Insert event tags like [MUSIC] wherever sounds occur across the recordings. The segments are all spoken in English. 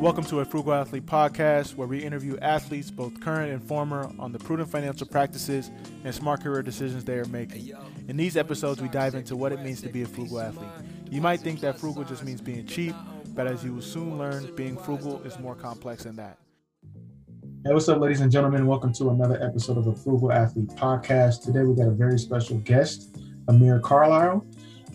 Welcome to a Frugal Athlete podcast where we interview athletes, both current and former, on the prudent financial practices and smart career decisions they are making. In these episodes, we dive into what it means to be a frugal athlete. You might think that frugal just means being cheap, but as you will soon learn, being frugal is more complex than that. Hey, what's up, ladies and gentlemen? Welcome to another episode of the Frugal Athlete podcast. Today, we got a very special guest, Amir Carlisle.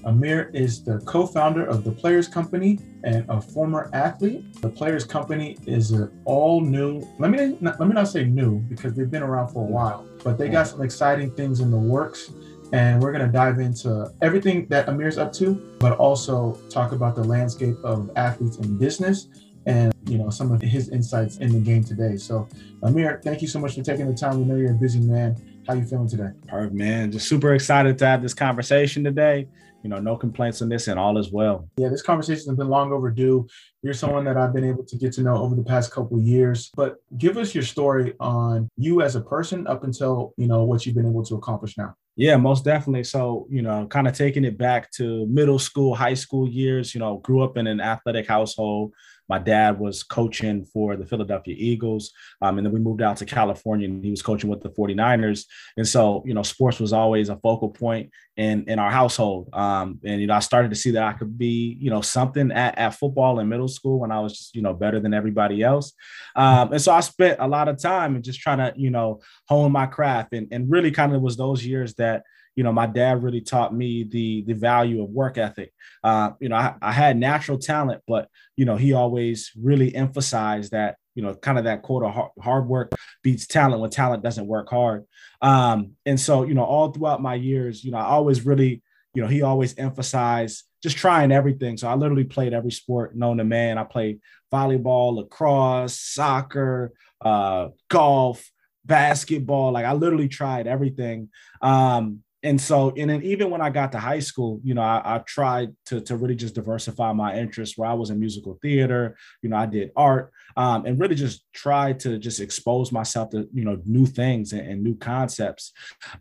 Amir is the co-founder of the Players Company and a former athlete. The Players Company is an all new. Let me not, let me not say new because they've been around for a while, but they got some exciting things in the works. And we're going to dive into everything that Amir's up to, but also talk about the landscape of athletes in business and you know some of his insights in the game today. So, Amir, thank you so much for taking the time. We know you're a busy man. How you feeling today? Perfect, man. Just super excited to have this conversation today you know, no complaints on this and all is well. Yeah, this conversation has been long overdue. You're someone that I've been able to get to know over the past couple years. But give us your story on you as a person up until, you know, what you've been able to accomplish now. Yeah, most definitely. So, you know, kind of taking it back to middle school, high school years, you know, grew up in an athletic household. My dad was coaching for the Philadelphia Eagles. Um, and then we moved out to California and he was coaching with the 49ers. And so, you know, sports was always a focal point in, in our household. Um, and, you know, I started to see that I could be, you know, something at, at football in middle school when I was just, you know, better than everybody else. Um, and so I spent a lot of time and just trying to, you know, hone my craft and, and really kind of was those years that you know, my dad really taught me the the value of work ethic. Uh, you know, I, I had natural talent, but you know, he always really emphasized that you know, kind of that quote of hard work beats talent when talent doesn't work hard. Um, and so, you know, all throughout my years, you know, I always really, you know, he always emphasized just trying everything. So I literally played every sport known to man. I played volleyball, lacrosse, soccer, uh, golf, basketball. Like I literally tried everything. Um, and so and then even when i got to high school you know I, I, tried to, to really just diversify my interests where i was in musical theater you know i did art um, and really just tried to just expose myself to you know new things and, and new concepts.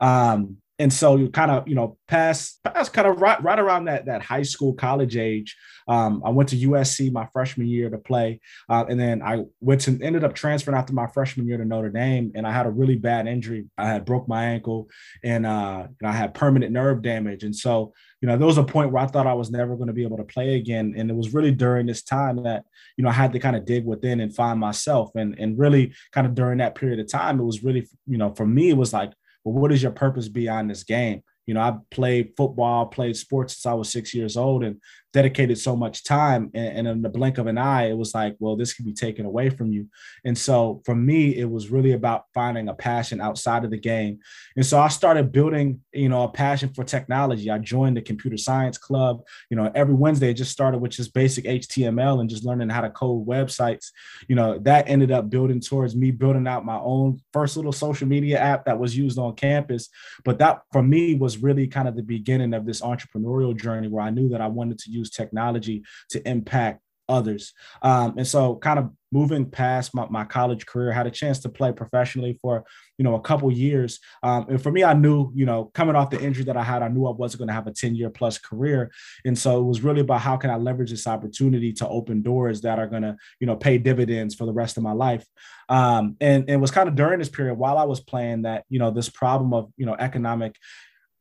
Um, and so you kind of you know past past kind of right, right around that that high school college age um, i went to usc my freshman year to play uh, and then i went to ended up transferring after my freshman year to notre dame and i had a really bad injury. I had broke my ankle and, uh, and i had permanent nerve damage. And so you know there was a point where i thought i was never going to be able to play again and it was really during this time that you know i had to kind of dig within and find myself. And and really kind of during that period of time it was really you know for me it was like well, what is your purpose beyond this game? You know, I played football, played sports since I was six years old, and dedicated so much time and, and, in the blink of an eye it was like well this could be taken away from you. And so for me it was really about finding a passion outside of the game. And so i started building you know a passion for technology. I joined the computer science club. You know every wednesday it just started with just basic html and just learning how to code websites. You know that ended up building towards me building out my own first little social media app that was used on campus. But that for me was really kind of the beginning of this entrepreneurial journey where i knew that i wanted to use use technology to impact others. Um, and so kind of moving past my, my college career, had a chance to play professionally for, you know, a couple years. Um, and for me, I knew, you know, coming off the injury that I had, I knew I wasn't going to have a 10 year plus career. And so it was really about how can I leverage this opportunity to open doors that are going to, you know, pay dividends for the rest of my life. Um, and, and it was kind of during this period while I was playing that, you know, this problem of, you know, economic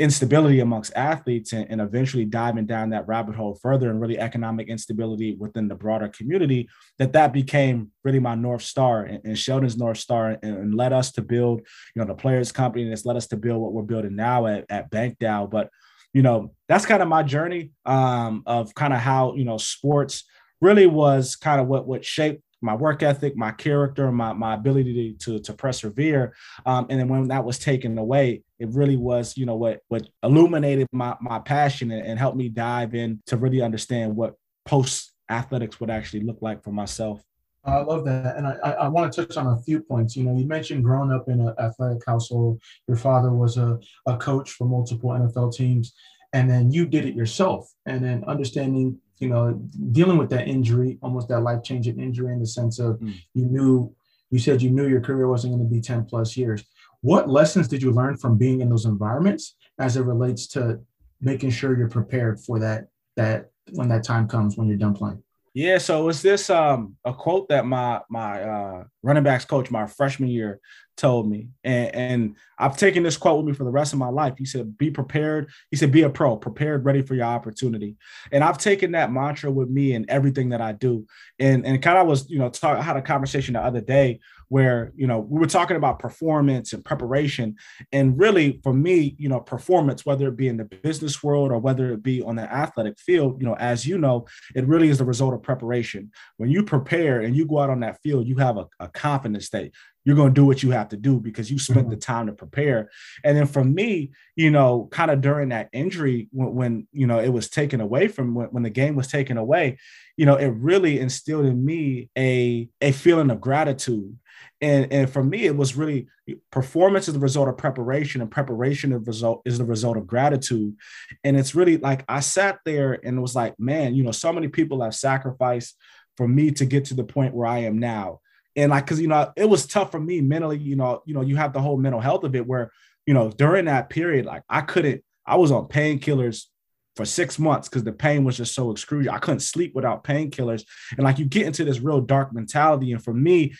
instability amongst athletes and, and, eventually diving down that rabbit hole further and really economic instability within the broader community that that became really my north star and, and sheldon's north star and, and, led us to build you know the players company and it's led us to build what we're building now at, at BankDAO but you know that's kind of my journey um, of kind of how you know sports really was kind of what what shaped my work ethic, my character, my, my ability to, to, persevere. Um, and then when that was taken away, it really was, you know, what what illuminated my my passion and, and helped me dive in to really understand what post athletics would actually look like for myself. I love that. And I, I want to touch on a few points. You know, you mentioned growing up in an athletic household. Your father was a, a coach for multiple NFL teams, and then you did it yourself. And then understanding you know, dealing with that injury, almost that life changing injury in the sense of mm. you knew, you said you knew your career wasn't going to be 10 plus years. What lessons did you learn from being in those environments as it relates to making sure you're prepared for that, that when that time comes when you're done playing? Yeah, so it's this um a quote that my my uh running backs coach my freshman year told me. And, and I've taken this quote with me for the rest of my life. He said, be prepared. He said, be a pro, prepared, ready for your opportunity. And I've taken that mantra with me in everything that I do. And, and kind of was, you know, talk, I had a conversation the other day where, you know, we were talking about performance and preparation. And really for me, you know, performance, whether it be in the business world or whether it be on the athletic field, you know, as you know, it really is the result of preparation. When you prepare and you go out on that field, you have a, a confidence that you're going to do what you have to do because you spent mm-hmm. the time to prepare. And then for me, you know, kind of during that injury, when, when you know it was taken away from when, when, the game was taken away, you know, it really instilled in me a a feeling of gratitude. And and for me, it was really performance is the result of preparation, and preparation is the result is the result of gratitude. And it's really like I sat there and was like, man, you know, so many people have sacrificed for me to get to the point where I am now and like because you know it was tough for me mentally you know you know you have the whole mental health of it where you know during that period like i couldn't i was on painkillers for six months because the pain was just so excruciating. I couldn't sleep without painkillers. And like you get into this real dark mentality. And for me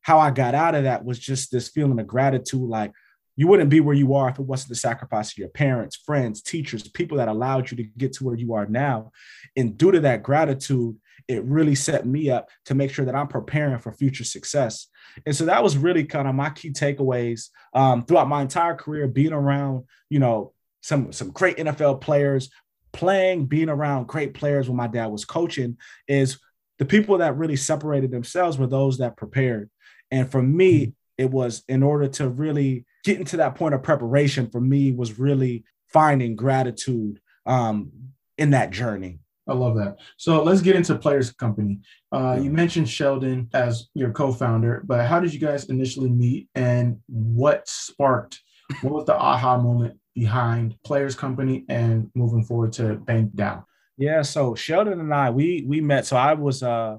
how i got out of that was just this feeling of gratitude. Like you wouldn't be where you are if it wasn't the sacrifice of your parents friends teachers people that allowed you to get to where you are now. And due to that gratitude it really set me up to make sure that I'm preparing for future success. And so that was really kind of my key takeaways um, throughout my entire career, being around, you know, some some great NFL players, playing, being around great players when my dad was coaching, is the people that really separated themselves were those that prepared. And for me, it was in order to really get into that point of preparation for me was really finding gratitude um, in that journey. I love that. So let's get into Players Company. Uh, you mentioned Sheldon as your co-founder, but how did you guys initially meet, and what sparked? What was the aha moment behind Players Company and moving forward to Bank DAO? Yeah, so Sheldon and I we we met. So I was uh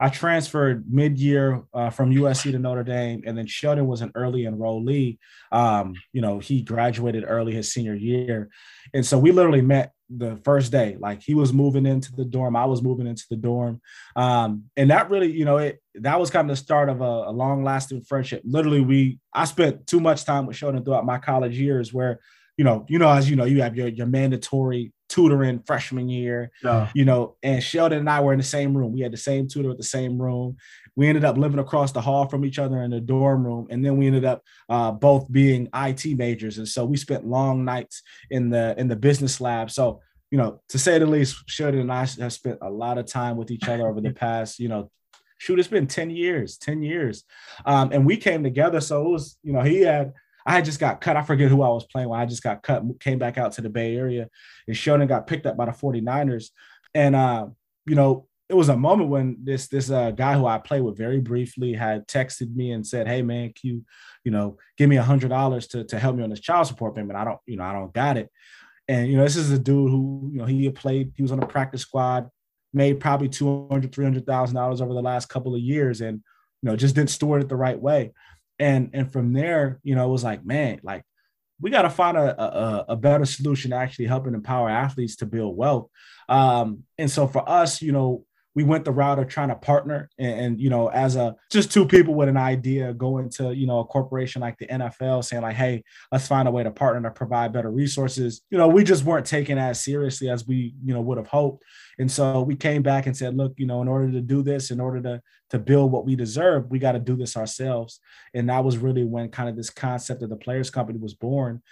I transferred mid-year uh, from USC to Notre Dame, and then Sheldon was an early enrollee. Um, you know, he graduated early his senior year, and so we literally met the first day. Like he was moving into the dorm, I was moving into the dorm, um, and that really, you know, it that was kind of the start of a, a long-lasting friendship. Literally, we I spent too much time with Sheldon throughout my college years, where you know, you know, as you know, you have your your mandatory tutoring freshman year, yeah. you know, and Sheldon and I were in the same room. We had the same tutor at the same room. We ended up living across the hall from each other in the dorm room, and then we ended up uh, both being IT majors, and so we spent long nights in the in the business lab. So you know, to say the least, Sheldon and I have spent a lot of time with each other over the [LAUGHS] past, you know, shoot, it's been 10 years, 10 years. Um, and we came together. So it was, you know, he had I had just got cut. I forget who I was playing when I just got cut, came back out to the Bay Area, and Sheldon got picked up by the 49ers. And, uh, you know, it was a moment when this this uh, guy who I played with very briefly had texted me and said, "Hey man, Q, you know, give me a hundred dollars to to help me on this child support payment. I don't, you know, I don't got it." And you know, this is a dude who you know he had played. He was on the practice squad, made probably two hundred, three hundred thousand dollars over the last couple of years, and you know just didn't store it the right way and and from there you know it was like man like we got to find a, a, a better solution to actually helping empower athletes to build wealth. Um and so for us you know we went the route of trying to partner and, and, you know as a just two people with an idea going to you know a corporation like the nfl saying like hey let's find a way to partner to provide better resources. You know we just weren't taken as seriously as we you know would have hoped. And so we came back and said look you know in order to do this in order to to build what we deserve we got to do this ourselves. And that was really when kind of this concept of the players company was born.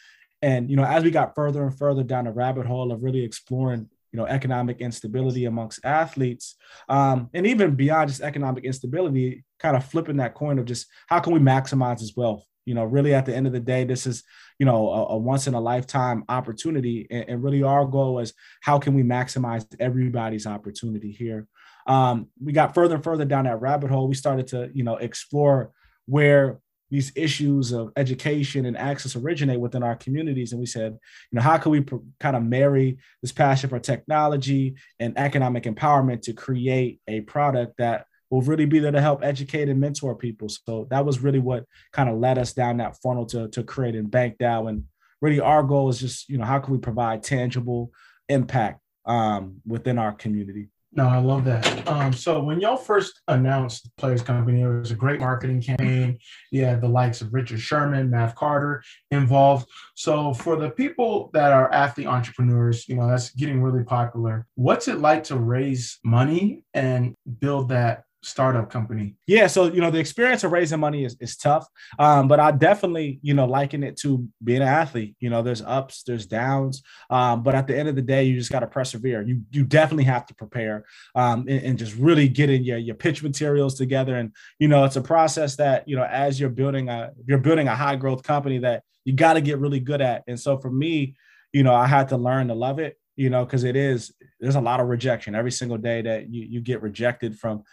And you know as we got further and further down the rabbit hole of really exploring you know economic instability amongst athletes. Um, and even beyond just economic instability kind of flipping that coin of just how can we maximize his wealth? You know really at the end of the day this is you know a, a once in a lifetime opportunity. And, and, really our goal is how can we maximize everybody's opportunity here? Um, we got further and further down that rabbit hole. We started to you know explore where these issues of education and access originate within our communities. And we said, you know, how can we pr- kind of marry this passion for technology and economic empowerment to create a product that will really be there to help educate and mentor people. So that was really what kind of led us down that funnel to, to create and Bank DAO. And really our goal is just, you know, how can we provide tangible impact um, within our community? No, I love that. Um, so when y'all first announced the Players Company, it was a great marketing campaign. You had the likes of Richard Sherman, Matt Carter involved. So for the people that are athlete entrepreneurs, you know, that's getting really popular. What's it like to raise money and build that startup company? Yeah, so you know the experience of raising money is, is tough, um, but I definitely you know liken it to being an athlete. You know, there's ups, there's downs, um, but at the end of the day, you just got to persevere. You you definitely have to prepare um, and, and, just really getting your your pitch materials together. And you know, it's a process that you know as you're building a you're building a high growth company that you got to get really good at. And so for me, you know, I had to learn to love it. You know, because it is there's a lot of rejection every single day that you you get rejected from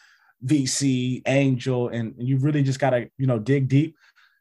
VC, Angel, and, and you really just got to, you know, dig deep,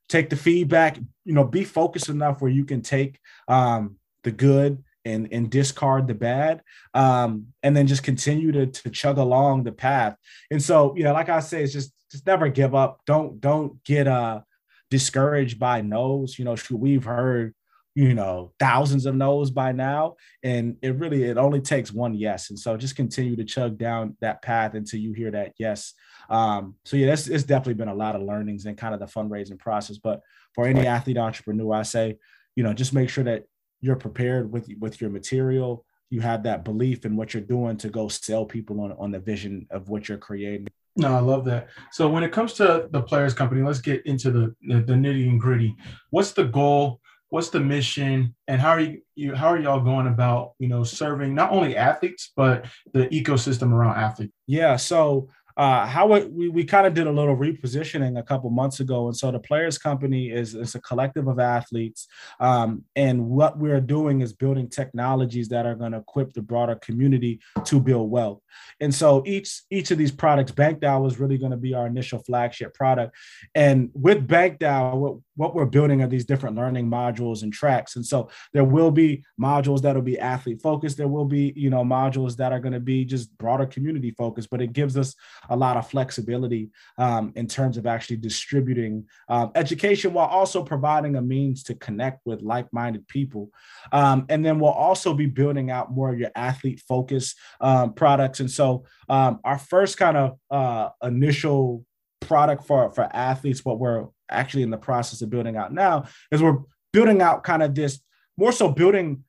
take the feedback, you know, be focused enough where you can take um, the good and and discard the bad, um, and then just continue to to chug along the path. And so, you know, like I say, it's just just never give up. Don't don't get uh discouraged by no's. You know, we've heard you know thousands of no's by now and it really it only takes one yes and so just continue to chug down that path until you hear that yes um so yeah that's it's definitely been a lot of learnings and kind of the fundraising process but for any athlete entrepreneur i say you know just make sure that you're prepared with with your material you have that belief in what you're doing to go sell people on on the vision of what you're creating no, I love that. So when it comes to the players company, let's get into the, the, the nitty and gritty. What's the goal? What's the mission and how are you, you how are y'all going about you know serving not only athletes but the ecosystem around athletes yeah so uh, how it, we, we kind of did a little repositioning a couple months ago. And so the Players Company is, is a collective of athletes. Um, and what we're doing is building technologies that are going to equip the broader community to build wealth. And so each, each of these products, Bank BankDAO is really going to be our initial flagship product. And with BankDAO, what, what we're building are these different learning modules and tracks. And so there will be modules that will be athlete focused. There will be, you know, modules that are going to be just broader community focused, but it gives us a lot of flexibility um, in terms of actually distributing um, education while also providing a means to connect with like-minded people. Um, and then we'll also be building out more of your athlete-focused um, products. And so um, our first kind of uh, initial product for, for athletes, what we're actually in the process of building out now, is we're building out kind of this more so building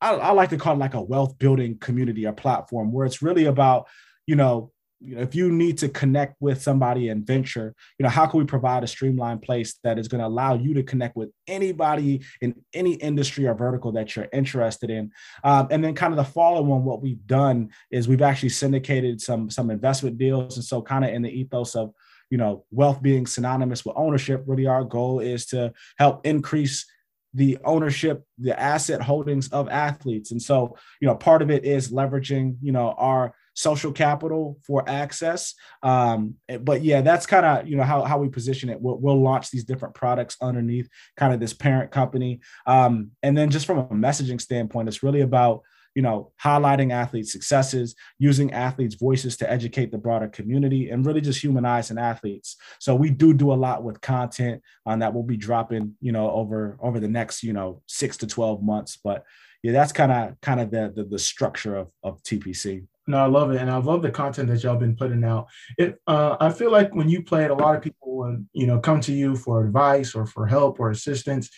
I, I, like to call it like a wealth building community or platform where it's really about you know if you need to connect with somebody and venture, you know, how can we provide a streamlined place that is going to allow you to connect with anybody in any industry or vertical that you're interested in? Um, and then kind of the follow on what we've done is we've actually syndicated some some investment deals. And so kind of in the ethos of, you know, wealth being synonymous with ownership, really our goal is to help increase the ownership, the asset holdings of athletes. And so, you know, part of it is leveraging, you know, our social capital for access. Um, but yeah, that's kind of you know how, how we position it. We'll, we'll, launch these different products underneath kind of this parent company, um, and then just from a messaging standpoint, it's really about you know highlighting athletes' successes, using athletes' voices to educate the broader community, and really just humanizing athletes. So we do do a lot with content on that we'll be dropping you know over over the next you know six to twelve months, but yeah, that's kind of kind of the, the, the structure of of TPC. No, I love it, and I love the content that y'all been putting out. It, uh, I feel like when you play it, a lot of people you know, come to you for advice or for help or assistance.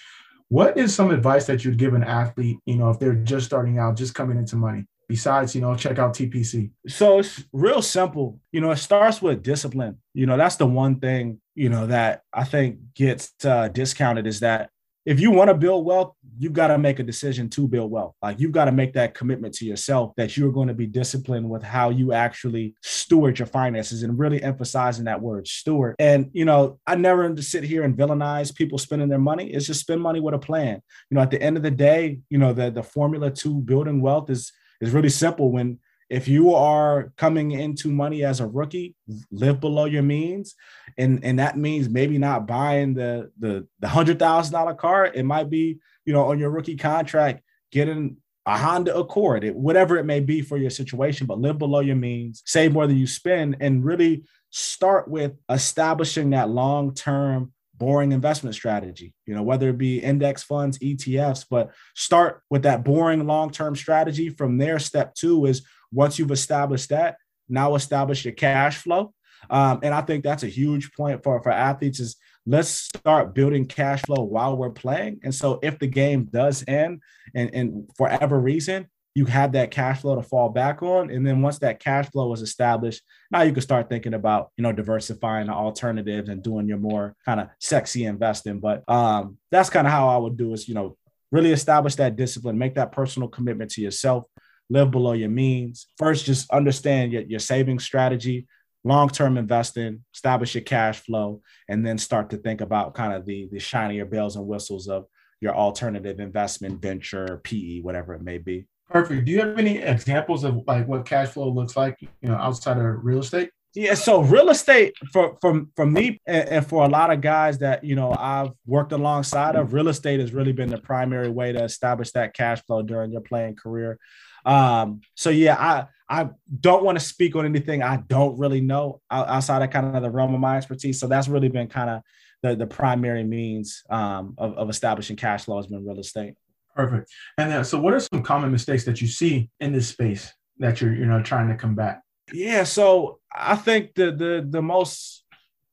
What is some advice that you'd give an athlete, you know, if they're just starting out, just coming into money? Besides, you know, check out TPC. So it's real simple. You know, it starts with discipline. You know, that's the one thing, you know, that I think gets uh, discounted is that if you want to build wealth, you've got to make a decision to build wealth. Like you've got to make that commitment to yourself that you're going to be disciplined with how you actually steward your finances and really emphasizing that word steward. And, you know, I never sit here and villainize people spending their money. It's just spend money with a plan. You know, at the end of the day, you know, the, the formula to building wealth is, is really simple when if you are coming into money as a rookie, live below your means, and and that means maybe not buying the the the hundred thousand dollar car. It might be you know on your rookie contract getting a Honda Accord, it, whatever it may be for your situation, but live below your means, save more than you spend, and really start with establishing that long term boring investment strategy, you know, whether it be index funds, ETFs, but start with that boring long term strategy. From there, step two is once you've established that, now establish your cash flow. Um, and I think that's a huge point for, for athletes is let's start building cash flow while we're playing. And so if the game does end and, and for whatever reason, you have that cash flow to fall back on. And then once that cash flow is established, now you can start thinking about, you know, diversifying the alternatives and doing your more kind of sexy investing. But um, that's kind of how I would do is, you know, really establish that discipline, make that personal commitment to yourself, live below your means. First, just understand your, your saving strategy, long-term investing, establish your cash flow, and then start to think about kind of the, the shinier bells and whistles of your alternative investment venture, PE, whatever it may be. Perfect. Do you have any examples of like what cash flow looks like, you know, outside of real estate? Yeah, so real estate for from from me and, and, for a lot of guys that you know I've worked alongside of, real estate has really been the primary way to establish that cash flow during your playing career. Um, so yeah, I I don't want to speak on anything I don't really know outside of kind of the realm of my expertise. So that's really been kind of the the primary means um, of, of establishing cash flow has been real estate. Perfect. And then, so what are some common mistakes that you see in this space that you're, you know, trying to combat? Yeah. So I think the, the, the most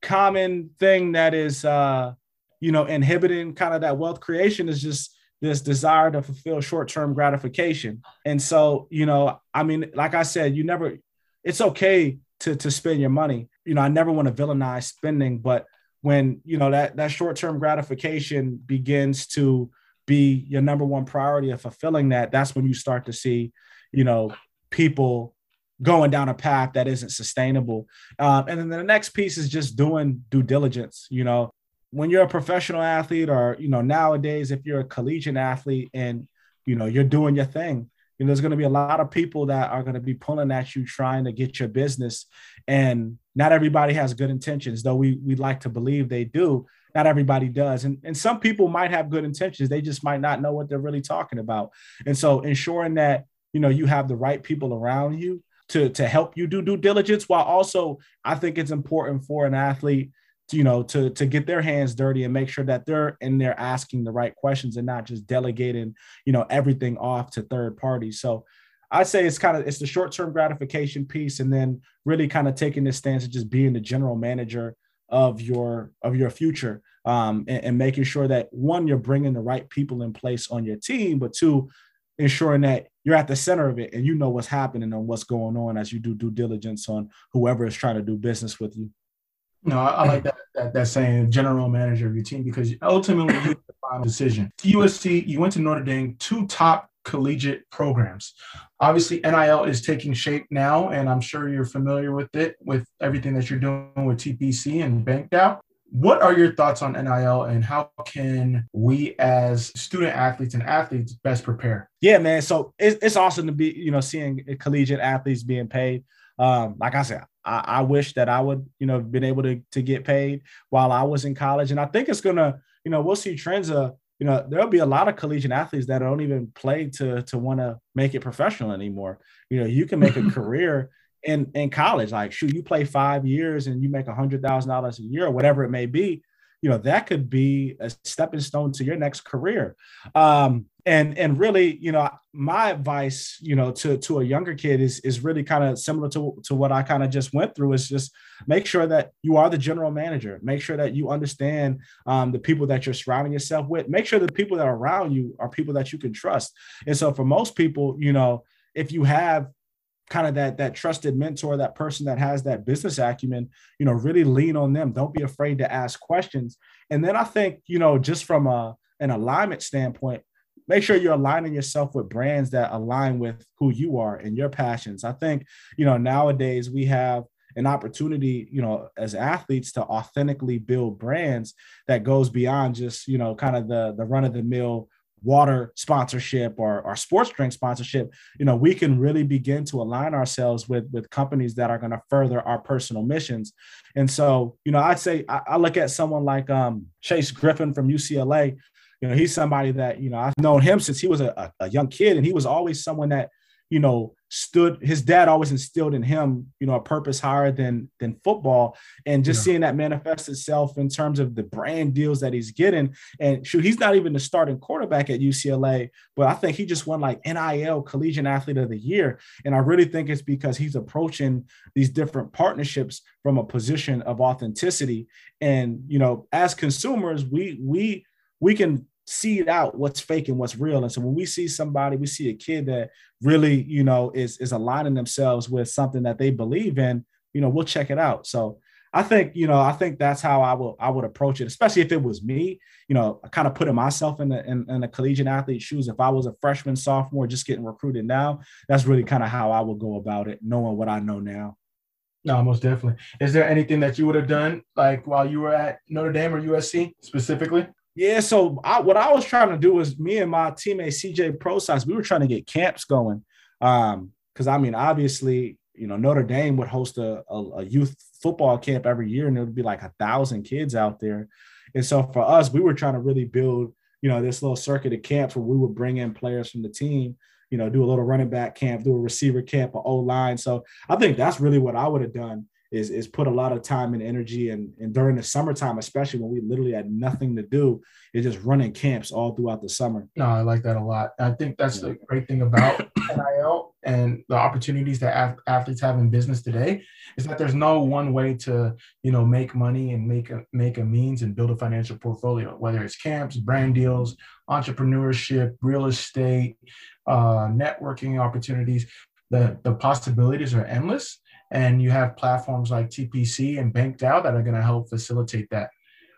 common thing that is, uh, you know, inhibiting kind of that wealth creation is just this desire to fulfill short-term gratification. And so, you know, I mean, like I said, you never, it's okay to, to spend your money. You know, I never want to villainize spending, but when, you know, that, that short-term gratification begins to, be your number one priority of fulfilling that, that's when you start to see, you know, people going down a path that isn't sustainable. Um, and then the next piece is just doing due diligence. You know, when you're a professional athlete, or you know, nowadays if you're a collegiate athlete and you know you're doing your thing, you know, there's going to be a lot of people that are going to be pulling at you trying to get your business, and not everybody has good intentions, though we we like to believe they do not everybody does. And, and some people might have good intentions. They just might not know what they're really talking about. And so ensuring that, you know, you have the right people around you to, to help you do due diligence while also I think it's important for an athlete to, you know, to, to get their hands dirty and make sure that they're in there asking the right questions and not just delegating, you know, everything off to third parties. So I'd say it's kind of it's the short-term gratification piece and then really kind of taking this stance of just being the general manager of your of your future um, and, and, making sure that one you're bringing the right people in place on your team but two ensuring that you're at the center of it and you know what's happening and what's going on as you do due diligence on whoever is trying to do business with you no, I, I like that, that that saying general manager of your team because ultimately you the final decision. USC, you went to Notre Dame, two top collegiate programs. Obviously, NIL is taking shape now, and I'm sure you're familiar with it with everything that you're doing with TPC and BankDAO. What are your thoughts on NIL and how can we as student athletes and athletes best prepare? Yeah, man. So it's, it's awesome to be, you know, seeing collegiate athletes being paid. Um, like I said, I, I wish that I would, you know, been able to, to get paid while I was in college. And I think it's gonna, you know, we'll see trends of you know, there'll be a lot of collegiate athletes that don't even play to to want to make it professional anymore. You know, you can make a [LAUGHS] career in in college. Like, shoot, you play five years and you make a hundred thousand dollars a year or whatever it may be you know that could be a stepping stone to your next career um, and and really you know my advice you know to to a younger kid is is really kind of similar to to what i kind of just went through is just make sure that you are the general manager make sure that you understand um, the people that you're surrounding yourself with make sure the people that are around you are people that you can trust and so for most people you know if you have kind of that that trusted mentor, that person that has that business acumen, you know, really lean on them. Don't be afraid to ask questions. And then I think, you know, just from a an alignment standpoint, make sure you're aligning yourself with brands that align with who you are and your passions. I think, you know, nowadays we have an opportunity, you know, as athletes to authentically build brands that goes beyond just, you know, kind of the the run of the mill water sponsorship or, or sports drink sponsorship, you know, we can really begin to align ourselves with, with companies that are going to further our personal missions. And so, you know, I'd say I, I look at someone like um, Chase Griffin from UCLA. You know, he's somebody that, you know, I've known him since he was a, a young kid, and he was always someone that, you know, stood his dad always instilled in him you know a purpose higher than than football. And just yeah. seeing that manifest itself in terms of the brand deals that he's getting. And shoot he's not even the starting quarterback at UCLA but I think he just won like NIL collegiate athlete of the year. And I really think it's because he's approaching these different partnerships from a position of authenticity. And you know as consumers we we we can seed out what's fake and what's real. And so when we see somebody, we see a kid that really, you know, is is aligning themselves with something that they believe in, you know, we'll check it out. So I think, you know, I think that's how I will I would approach it, especially if it was me, you know, kind of putting myself in the in, in a collegiate athlete shoes. If I was a freshman, sophomore, just getting recruited now, that's really kind of how I would go about it, knowing what I know now. No, most definitely. Is there anything that you would have done like while you were at Notre Dame or USC specifically? Yeah, so I, what I was trying to do was me and my teammate CJ Prosise, we were trying to get camps going. Um, because I mean, obviously, you know, Notre Dame would host a, a, a youth football camp every year, and it would be like a thousand kids out there. And so for us, we were trying to really build, you know, this little circuit of camps where we would bring in players from the team, you know, do a little running back camp, do a receiver camp, a O line. So I think that's really what I would have done is is put a lot of time and energy and and during the summertime, especially when we literally had nothing to do, is just running camps all throughout the summer. No, I like that a lot. I think that's the great thing about [COUGHS] NIL and the opportunities that athletes have in business today is that there's no one way to you know make money and make a make a means and build a financial portfolio. Whether it's camps, brand deals, entrepreneurship, real estate, uh, networking opportunities, the the possibilities are endless and you have platforms like TPC and BankDAO that are going to help facilitate that.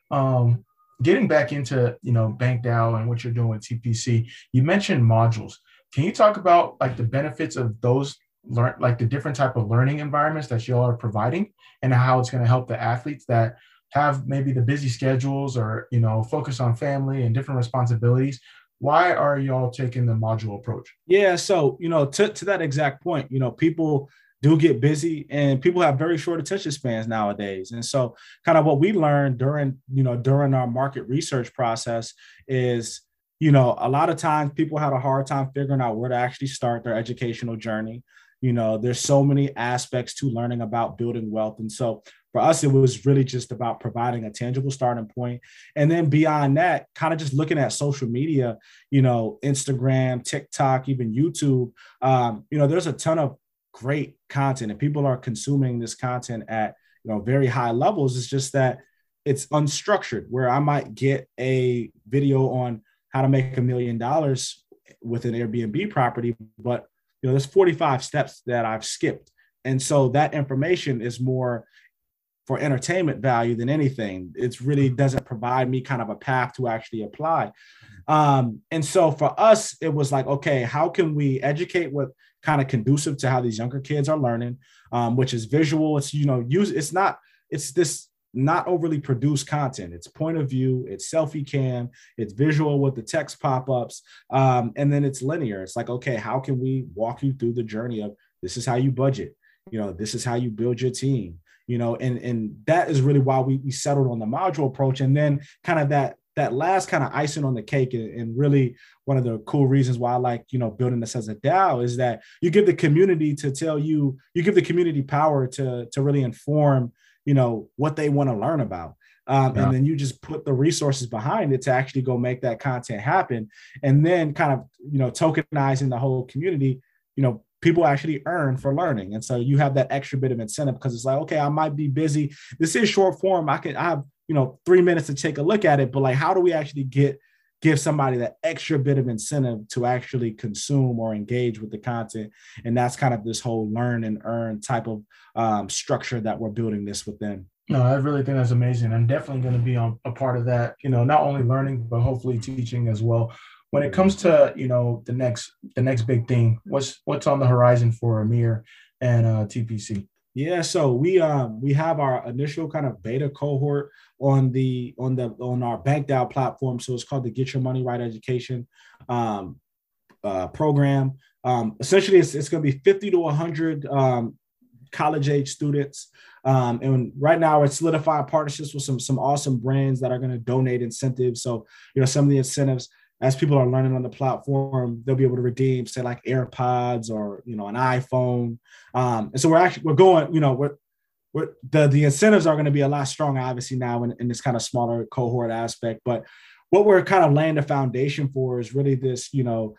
Um, getting back into you know BankDAO and what you're doing with TPC, you mentioned modules. Can you talk about like the benefits of those learn like the different type of learning environments that y'all are providing and how it's going to help the athletes that have maybe the busy schedules or you know focus on family and different responsibilities why are y'all taking the module approach yeah so you know to, to that exact point you know people do get busy and people have very short attention spans nowadays. And so kind of what we learned during you know during our market research process is you know a lot of times people had a hard time figuring out where to actually start their educational journey. You know there's so many aspects to learning about building wealth. And so for us it was really just about providing a tangible starting point. And then beyond that kind of just looking at social media you know instagram tiktok even youtube um, you know there's a ton of great content and people are consuming this content at you know very high levels. It's just that it's unstructured where i might get a video on how to make a million dollars with an airbnb property but you know there's 45 steps that i've skipped. And so that information is more for entertainment value than anything. It really doesn't provide me kind of a path to actually apply. Um, and so for us it was like okay how can we educate what kind of conducive to how these younger kids are learning, um, which is visual. It's you know use it's not it's this not overly produced content. It's point of view, it's selfie cam, it's visual with the text pop ups, um, and then it's linear. It's like okay, how can we walk you through the journey of this is how you budget, you know, this is how you build your team, you know, and and that is really why we we settled on the module approach, and then kind of that that last kind of icing on the cake and, really one of the cool reasons why I like, you know, building this as a DAO is that you give the community to tell you, you give the community power to, to really inform, you know, what they want to learn about. Um, yeah. And then you just put the resources behind it to actually go make that content happen. And then kind of, you know, tokenizing the whole community, you know, people actually earn for learning. And so you have that extra bit of incentive because it's like, okay, I might be busy. This is short form. I can, I have you know three minutes to take a look at it but like how do we actually get give somebody that extra bit of incentive to actually consume or engage with the content? And that's kind of this whole learn and earn type of um, structure that we're building this within. No i really think that's amazing. I'm definitely going to be on a part of that you know not only learning but hopefully teaching as well. When it comes to you know the next the next big thing what's what's on the horizon for amir and uh, tpc yeah, so we um we have our initial kind of beta cohort on the on the on our BankDAO platform. So it's called the Get Your Money Right Education um, uh, program. Um, essentially, it's, it's going to be 50 to 100 um, college age students. Um, and right now, it's solidifying partnerships with some some awesome brands that are going to donate incentives. So you know, some of the incentives as people are learning on the platform, they'll be able to redeem, say, like AirPods or you know, an iPhone. Um, and so we're actually we're going, you know, we're we're the the incentives are going to be a lot stronger, obviously now in, in this kind of smaller cohort aspect. But what we're kind of laying the foundation for is really this, you know,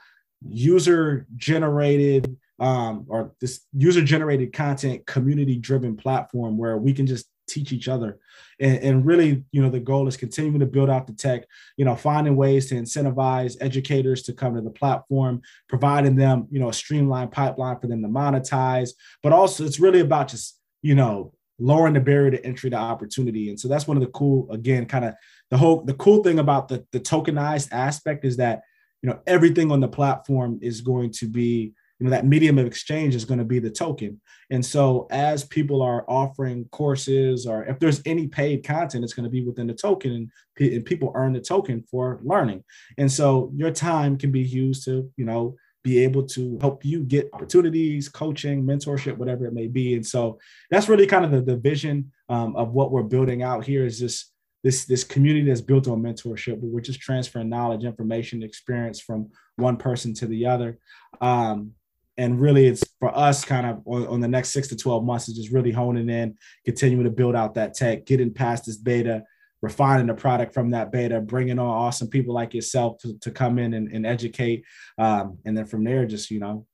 user generated um, or this user generated content community driven platform where we can just teach each other. And, and, really you know the goal is continuing to build out the tech you know finding ways to incentivize educators to come to the platform providing them you know a streamlined pipeline for them to monetize. But also it's really about just you know lowering the barrier to entry to opportunity. And so that's one of the cool again kind of the whole the cool thing about the the tokenized aspect is that you know everything on the platform is going to be you know that medium of exchange is going to be the token. And so as people are offering courses or if there's any paid content it's going to be within the token and, and people earn the token for learning. And so your time can be used to you know be able to help you get opportunities coaching mentorship whatever it may be. And so that's really kind of the, the vision um, of what we're building out here is just this this community that's built on mentorship where we're just transferring knowledge information experience from one person to the other. Um, and really it's for us kind of on, on, the next six to 12 months is just really honing in continuing to build out that tech getting past this beta refining the product from that beta bringing on awesome people like yourself to, to come in and, and educate um, and then from there just you know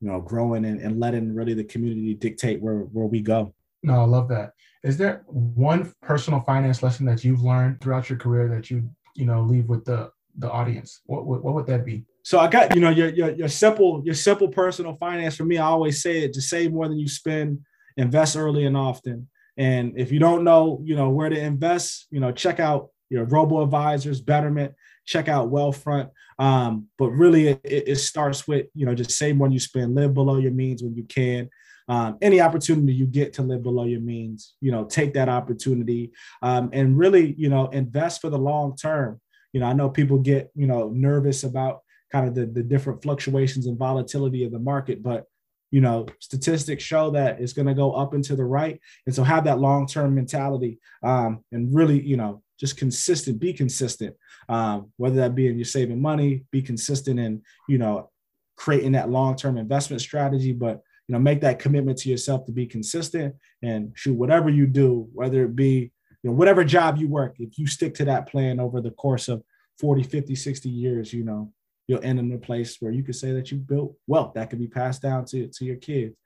you know growing and, and letting really the community dictate where where we go. No i love that. Is there one personal finance lesson that you've learned throughout your career that you you know leave with the the audience? What, what, what would that be so I got, you know, your, your, your simple, your simple personal finance for me, I always say it, just save more than you spend, invest early and often. And if you don't know, you know, where to invest, you know, check out your robo advisors, Betterment, check out Wealthfront. Um, but really it, it, starts with, you know, just save more than you spend, live below your means when you can. Um, any opportunity you get to live below your means, you know, take that opportunity um, and really, you know, invest for the long term. You know, I know people get, you know, nervous about kind of the, the different fluctuations and volatility of the market. But you know, statistics show that it's going to go up and to the right, and so have that long term mentality um, and really, you know, just consistent. Be consistent, um, whether that be in you're saving money, be consistent in you know creating that long term investment strategy, but you know make that commitment to yourself to be consistent and shoot whatever you do, whether it be you know whatever job you work, if you stick to that plan over the course of 40, 50, 60 years, you know, you'll end in a place where you could say that you built wealth that can be passed down to, to your kids.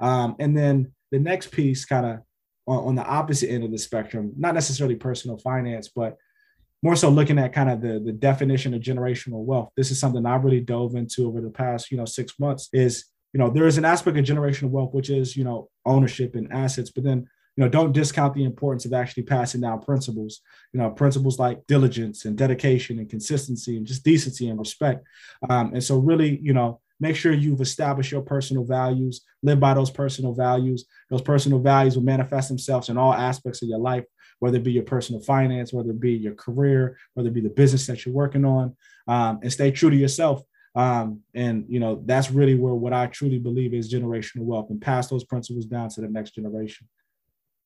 Um, and then the next piece, kind of on, on, the opposite end of the spectrum, not necessarily personal finance, but more so looking at kind of the, the definition of generational wealth. This is something I really dove into over the past, you know, six months is, you know, there is an aspect of generational wealth, which is, you know, ownership and assets, but then you know don't discount the importance of actually passing down principles you know principles like diligence and dedication and consistency and just decency and respect. Um, and so really you know make sure you've established your personal values live by those personal values. Those personal values will manifest themselves in all aspects of your life whether it be your personal finance whether it be your career whether it be the business that you're working on um, and stay true to yourself. Um, and you know that's really where what i truly believe is generational wealth and pass those principles down to the next generation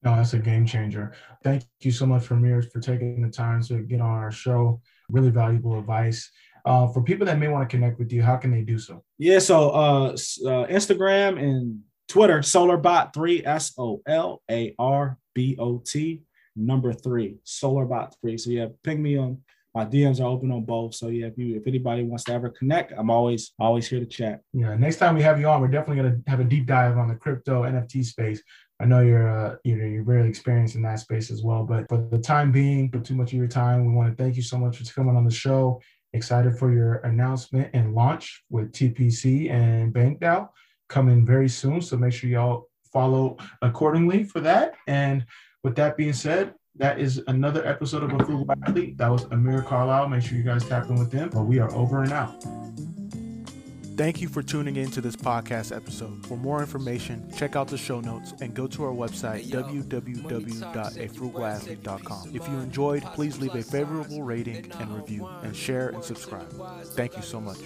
no, that's a game changer. Thank you so much, Amir, for taking the time to get on our show. Really valuable advice. Uh, for people that may want to connect with you, how can they do so? Yeah, so uh, uh, Instagram and Twitter, SolarBot3, S O L A R B O T, number three, SolarBot3. So yeah, ping me on my DMs are open on both. So yeah, if you if anybody wants to ever connect, I'm always always here to chat. Yeah, next time we have you on, we're definitely gonna have a deep dive on the crypto NFT space. I know you're uh, you know you're very experienced in that space as well. But for the time being, for too much of your time, we want to thank you so much for coming on the show. Excited for your announcement and launch with TPC and BankDAO coming very soon. So make sure y'all follow accordingly for that. And with that being said, that is another episode of a Frugal Athlete. That was Amir Carlisle. Make sure you guys tap in with him. But we are over and out. Thank you for tuning in to this podcast episode. For more information, check out the show notes and go to our website, www.afrugalathlete.com. If you enjoyed, please leave a favorable rating and review, and share and subscribe. Thank you so much.